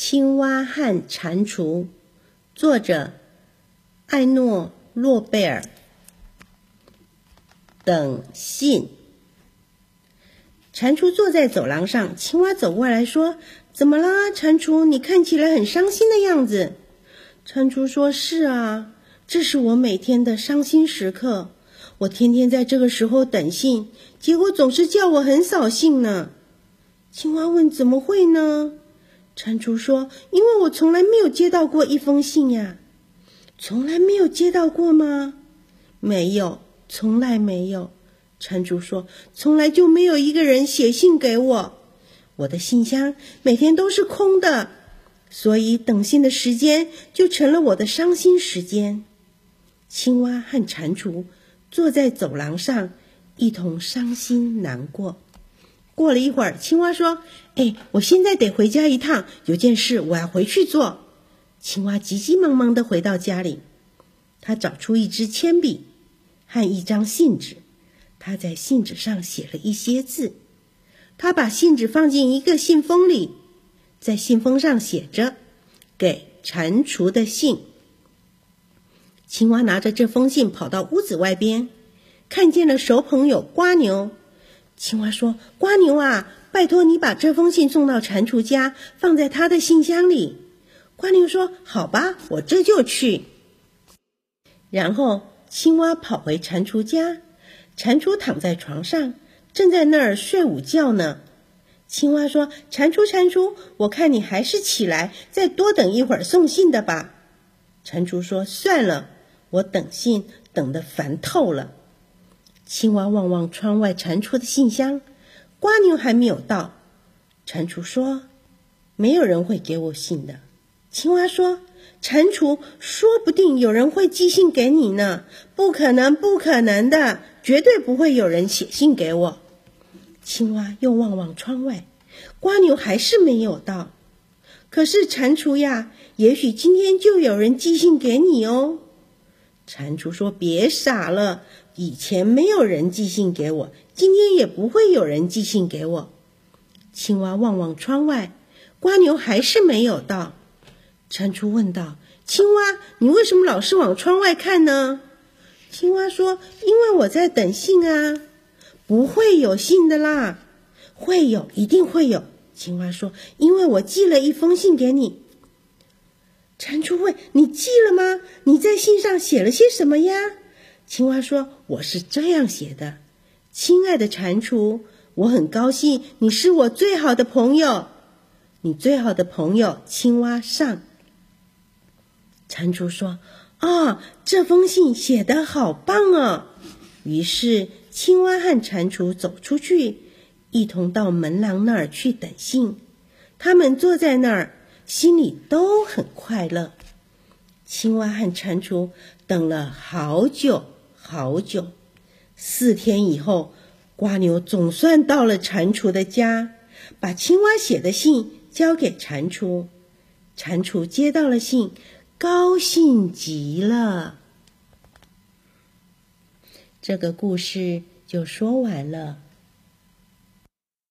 青蛙和蟾蜍，作者艾诺·诺贝尔。等信。蟾蜍坐在走廊上，青蛙走过来说：“怎么啦，蟾蜍？你看起来很伤心的样子。”蟾蜍说：“是啊，这是我每天的伤心时刻。我天天在这个时候等信，结果总是叫我很扫兴呢。”青蛙问：“怎么会呢？”蟾蜍说：“因为我从来没有接到过一封信呀，从来没有接到过吗？没有，从来没有。”蟾蜍说：“从来就没有一个人写信给我，我的信箱每天都是空的，所以等信的时间就成了我的伤心时间。”青蛙和蟾蜍坐在走廊上，一同伤心难过。过了一会儿，青蛙说：“哎，我现在得回家一趟，有件事我要回去做。”青蛙急急忙忙的回到家里，他找出一支铅笔和一张信纸，他在信纸上写了一些字。他把信纸放进一个信封里，在信封上写着“给蟾蜍的信”。青蛙拿着这封信跑到屋子外边，看见了熟朋友瓜牛。青蛙说：“瓜牛啊，拜托你把这封信送到蟾蜍家，放在他的信箱里。”瓜牛说：“好吧，我这就去。”然后青蛙跑回蟾蜍家，蟾蜍躺在床上，正在那儿睡午觉呢。青蛙说：“蟾蜍，蟾蜍，我看你还是起来，再多等一会儿送信的吧。”蟾蜍说：“算了，我等信等得烦透了。”青蛙望望窗外蟾蜍的信箱，瓜牛还没有到。蟾蜍说：“没有人会给我信的。”青蛙说：“蟾蜍，说不定有人会寄信给你呢。”“不可能，不可能的，绝对不会有人写信给我。”青蛙又望望窗外，瓜牛还是没有到。可是蟾蜍呀，也许今天就有人寄信给你哦。蟾蜍说：“别傻了。”以前没有人寄信给我，今天也不会有人寄信给我。青蛙望望窗外，瓜牛还是没有到。蟾蜍问道：“青蛙，你为什么老是往窗外看呢？”青蛙说：“因为我在等信啊。”不会有信的啦，会有，一定会有。青蛙说：“因为我寄了一封信给你。”蟾蜍问：“你寄了吗？你在信上写了些什么呀？”青蛙说：“我是这样写的，亲爱的蟾蜍，我很高兴你是我最好的朋友。你最好的朋友，青蛙上。”蟾蜍说：“啊，这封信写得好棒哦！”于是，青蛙和蟾蜍走出去，一同到门廊那儿去等信。他们坐在那儿，心里都很快乐。青蛙和蟾蜍等了好久。好久，四天以后，瓜牛总算到了蟾蜍的家，把青蛙写的信交给蟾蜍。蟾蜍接到了信，高兴极了。这个故事就说完了。